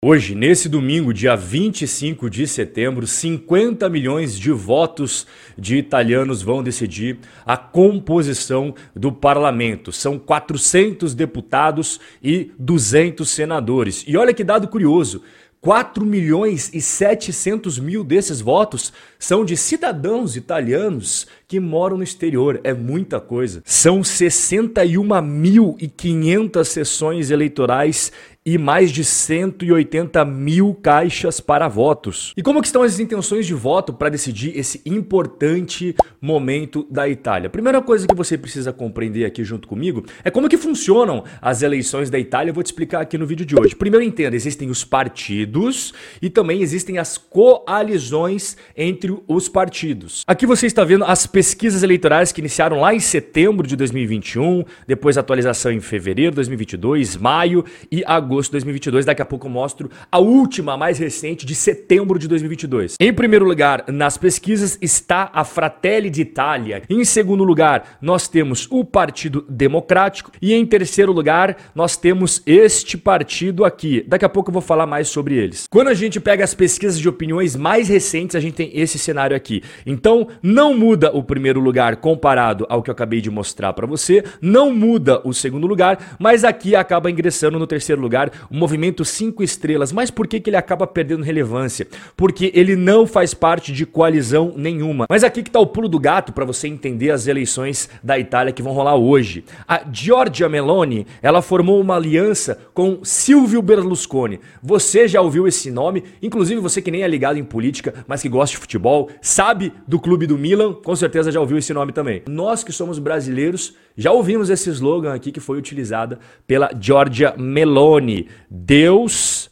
Hoje, nesse domingo, dia 25 de setembro, 50 milhões de votos de italianos vão decidir a composição do parlamento. São 400 deputados e 200 senadores. E olha que dado curioso: 4 milhões e 700 mil desses votos são de cidadãos italianos que moram no exterior. É muita coisa. São 61.500 sessões eleitorais e mais de 180 mil caixas para votos. E como que estão as intenções de voto para decidir esse importante momento da Itália? Primeira coisa que você precisa compreender aqui junto comigo é como que funcionam as eleições da Itália. Eu vou te explicar aqui no vídeo de hoje. Primeiro entenda, existem os partidos e também existem as coalizões entre os partidos. Aqui você está vendo as pesquisas eleitorais que iniciaram lá em setembro de 2021, depois atualização em fevereiro de 2022, maio e agosto agosto de 2022. Daqui a pouco eu mostro a última, a mais recente, de setembro de 2022. Em primeiro lugar, nas pesquisas está a Fratelli d'Italia. Em segundo lugar, nós temos o Partido Democrático. E em terceiro lugar, nós temos este partido aqui. Daqui a pouco eu vou falar mais sobre eles. Quando a gente pega as pesquisas de opiniões mais recentes, a gente tem esse cenário aqui. Então, não muda o primeiro lugar comparado ao que eu acabei de mostrar para você, não muda o segundo lugar, mas aqui acaba ingressando no terceiro lugar o movimento 5 estrelas. Mas por que, que ele acaba perdendo relevância? Porque ele não faz parte de coalizão nenhuma. Mas aqui que está o pulo do gato para você entender as eleições da Itália que vão rolar hoje. A Giorgia Meloni, ela formou uma aliança com Silvio Berlusconi. Você já ouviu esse nome? Inclusive você que nem é ligado em política, mas que gosta de futebol, sabe do clube do Milan, com certeza já ouviu esse nome também. Nós que somos brasileiros, já ouvimos esse slogan aqui que foi utilizado pela Giorgia Meloni: Deus,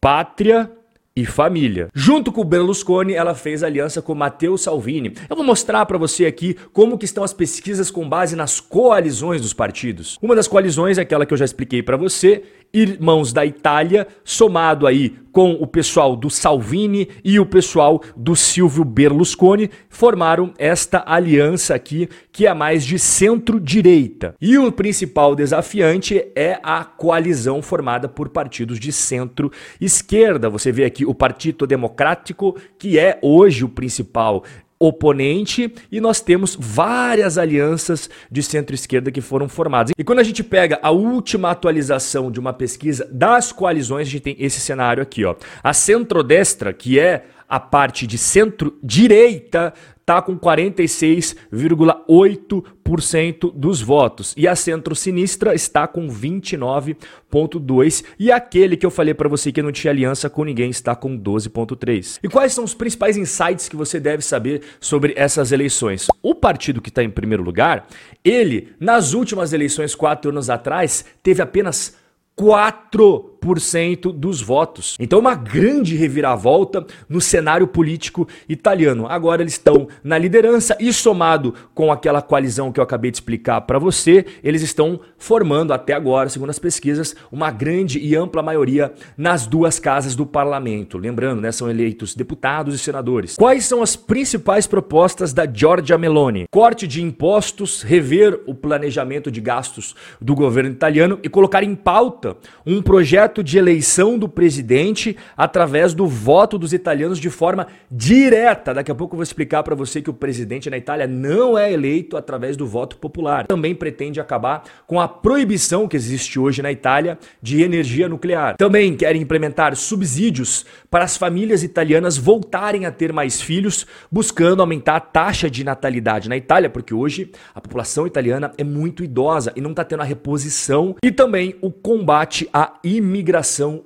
pátria e família. Junto com o Berlusconi, ela fez aliança com Matteo Salvini. Eu vou mostrar para você aqui como que estão as pesquisas com base nas coalizões dos partidos. Uma das coalizões é aquela que eu já expliquei para você, Irmãos da Itália, somado aí com o pessoal do Salvini e o pessoal do Silvio Berlusconi, formaram esta aliança aqui, que é mais de centro-direita. E o principal desafiante é a coalizão formada por partidos de centro-esquerda. Você vê aqui o Partido Democrático, que é hoje o principal oponente e nós temos várias alianças de centro-esquerda que foram formadas. E quando a gente pega a última atualização de uma pesquisa das coalizões, a gente tem esse cenário aqui, ó. A centrodestra, que é a parte de centro-direita está com 46,8% dos votos e a centro-sinistra está com 29,2% e aquele que eu falei para você que não tinha aliança com ninguém está com 12,3%. E quais são os principais insights que você deve saber sobre essas eleições? O partido que está em primeiro lugar, ele, nas últimas eleições, quatro anos atrás, teve apenas 4% dos votos. Então, uma grande reviravolta no cenário político italiano. Agora eles estão na liderança e, somado com aquela coalizão que eu acabei de explicar para você, eles estão formando até agora, segundo as pesquisas, uma grande e ampla maioria nas duas casas do parlamento. Lembrando, né, são eleitos deputados e senadores. Quais são as principais propostas da Giorgia Meloni? Corte de impostos, rever o planejamento de gastos do governo italiano e colocar em pauta um projeto de eleição do presidente através do voto dos italianos de forma direta. Daqui a pouco eu vou explicar para você que o presidente na Itália não é eleito através do voto popular. Também pretende acabar com a proibição que existe hoje na Itália de energia nuclear. Também querem implementar subsídios para as famílias italianas voltarem a ter mais filhos, buscando aumentar a taxa de natalidade na Itália, porque hoje a população italiana é muito idosa e não está tendo a reposição. E também o combate à imigração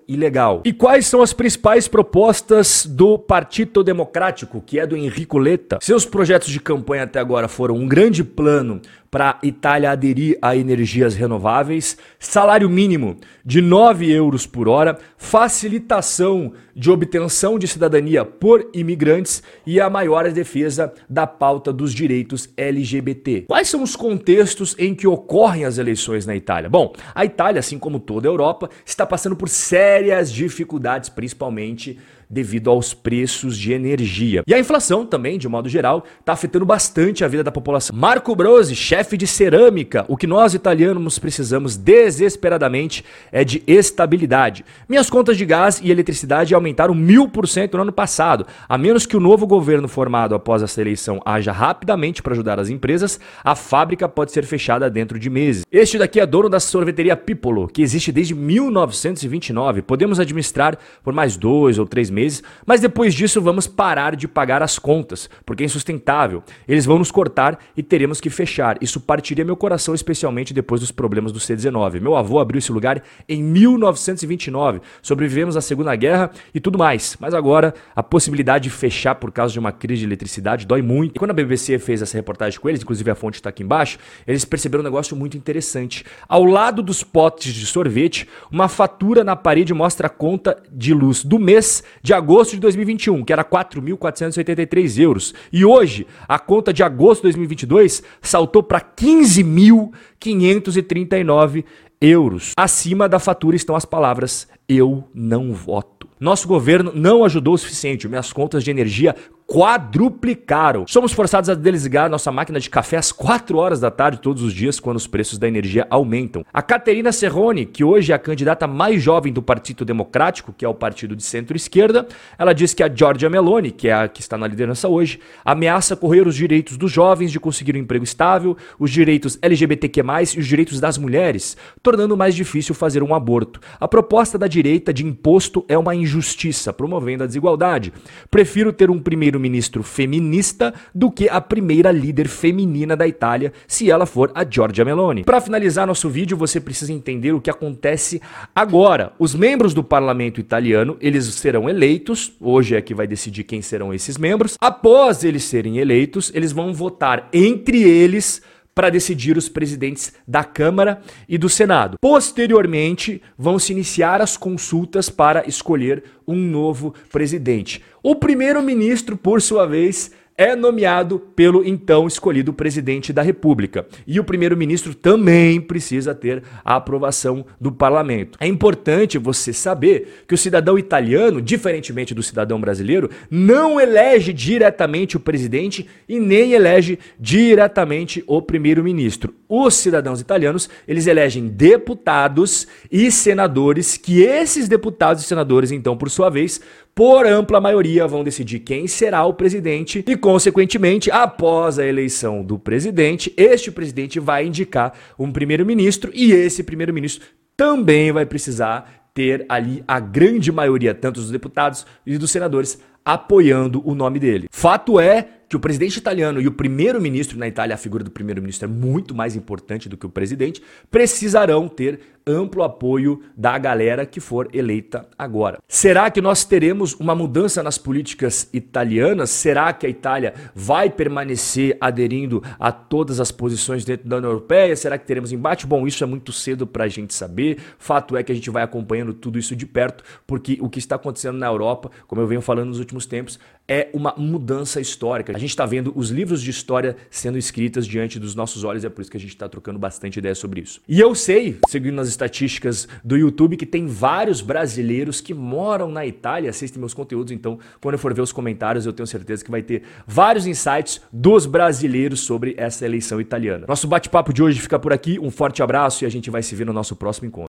ilegal. E quais são as principais propostas do Partido Democrático, que é do Enrico Letta? Seus projetos de campanha até agora foram um grande plano para a Itália aderir a energias renováveis, salário mínimo de 9 euros por hora, facilitação de obtenção de cidadania por imigrantes e a maior defesa da pauta dos direitos LGBT. Quais são os contextos em que ocorrem as eleições na Itália? Bom, a Itália, assim como toda a Europa, está passando por sérias dificuldades, principalmente devido aos preços de energia. E a inflação também, de modo geral, está afetando bastante a vida da população. Marco Brosi, chefe de cerâmica, o que nós italianos precisamos desesperadamente é de estabilidade. Minhas contas de gás e eletricidade aumentaram mil por cento no ano passado. A menos que o novo governo formado após essa eleição haja rapidamente para ajudar as empresas, a fábrica pode ser fechada dentro de meses. Este daqui é dono da sorveteria Pipolo, que existe desde 1929. Podemos administrar por mais dois ou três meses, mas depois disso vamos parar de pagar as contas, porque é insustentável. Eles vão nos cortar e teremos que fechar. Isso partiria meu coração, especialmente depois dos problemas do C-19. Meu avô abriu esse lugar em 1929. Sobrevivemos à Segunda Guerra e tudo mais. Mas agora a possibilidade de fechar por causa de uma crise de eletricidade dói muito. E quando a BBC fez essa reportagem com eles, inclusive a fonte está aqui embaixo, eles perceberam um negócio muito interessante. Ao lado dos potes de sorvete, uma fatura na parede mostra a conta de luz do mês de agosto de 2021, que era 4.483 euros. E hoje, a conta de agosto de 2022 saltou para 15.539 euros. Acima da fatura estão as palavras: Eu não voto. Nosso governo não ajudou o suficiente. Minhas contas de energia quadruplicaram. Somos forçados a desligar nossa máquina de café às 4 horas da tarde todos os dias quando os preços da energia aumentam. A Caterina Serrone, que hoje é a candidata mais jovem do Partido Democrático, que é o partido de centro-esquerda, ela diz que a Giorgia Meloni, que é a que está na liderança hoje, ameaça correr os direitos dos jovens de conseguir um emprego estável, os direitos LGBTQ+, e os direitos das mulheres, tornando mais difícil fazer um aborto. A proposta da direita de imposto é uma injustiça, promovendo a desigualdade. Prefiro ter um primeiro primeiro-ministro feminista do que a primeira líder feminina da Itália, se ela for a Giorgia Meloni. Para finalizar nosso vídeo, você precisa entender o que acontece agora. Os membros do parlamento italiano, eles serão eleitos, hoje é que vai decidir quem serão esses membros. Após eles serem eleitos, eles vão votar entre eles para decidir os presidentes da Câmara e do Senado. Posteriormente, vão se iniciar as consultas para escolher um novo presidente. O primeiro-ministro, por sua vez, é nomeado pelo então escolhido presidente da República. E o primeiro-ministro também precisa ter a aprovação do parlamento. É importante você saber que o cidadão italiano, diferentemente do cidadão brasileiro, não elege diretamente o presidente e nem elege diretamente o primeiro-ministro. Os cidadãos italianos, eles elegem deputados e senadores, que esses deputados e senadores, então, por sua vez, por ampla maioria, vão decidir quem será o presidente e, consequentemente, após a eleição do presidente, este presidente vai indicar um primeiro-ministro e esse primeiro-ministro também vai precisar ter ali a grande maioria, tanto dos deputados e dos senadores, apoiando o nome dele. Fato é que o presidente italiano e o primeiro-ministro na Itália, a figura do primeiro-ministro é muito mais importante do que o presidente, precisarão ter amplo apoio da galera que for eleita agora. Será que nós teremos uma mudança nas políticas italianas? Será que a Itália vai permanecer aderindo a todas as posições dentro da União Europeia? Será que teremos embate? Bom, isso é muito cedo para a gente saber. Fato é que a gente vai acompanhando tudo isso de perto, porque o que está acontecendo na Europa, como eu venho falando nos últimos tempos, é uma mudança histórica. A gente está vendo os livros de história sendo escritas diante dos nossos olhos, é por isso que a gente está trocando bastante ideia sobre isso. E eu sei, seguindo as estatísticas do YouTube que tem vários brasileiros que moram na Itália, assistem meus conteúdos, então quando eu for ver os comentários eu tenho certeza que vai ter vários insights dos brasileiros sobre essa eleição italiana. Nosso bate-papo de hoje fica por aqui, um forte abraço e a gente vai se ver no nosso próximo encontro.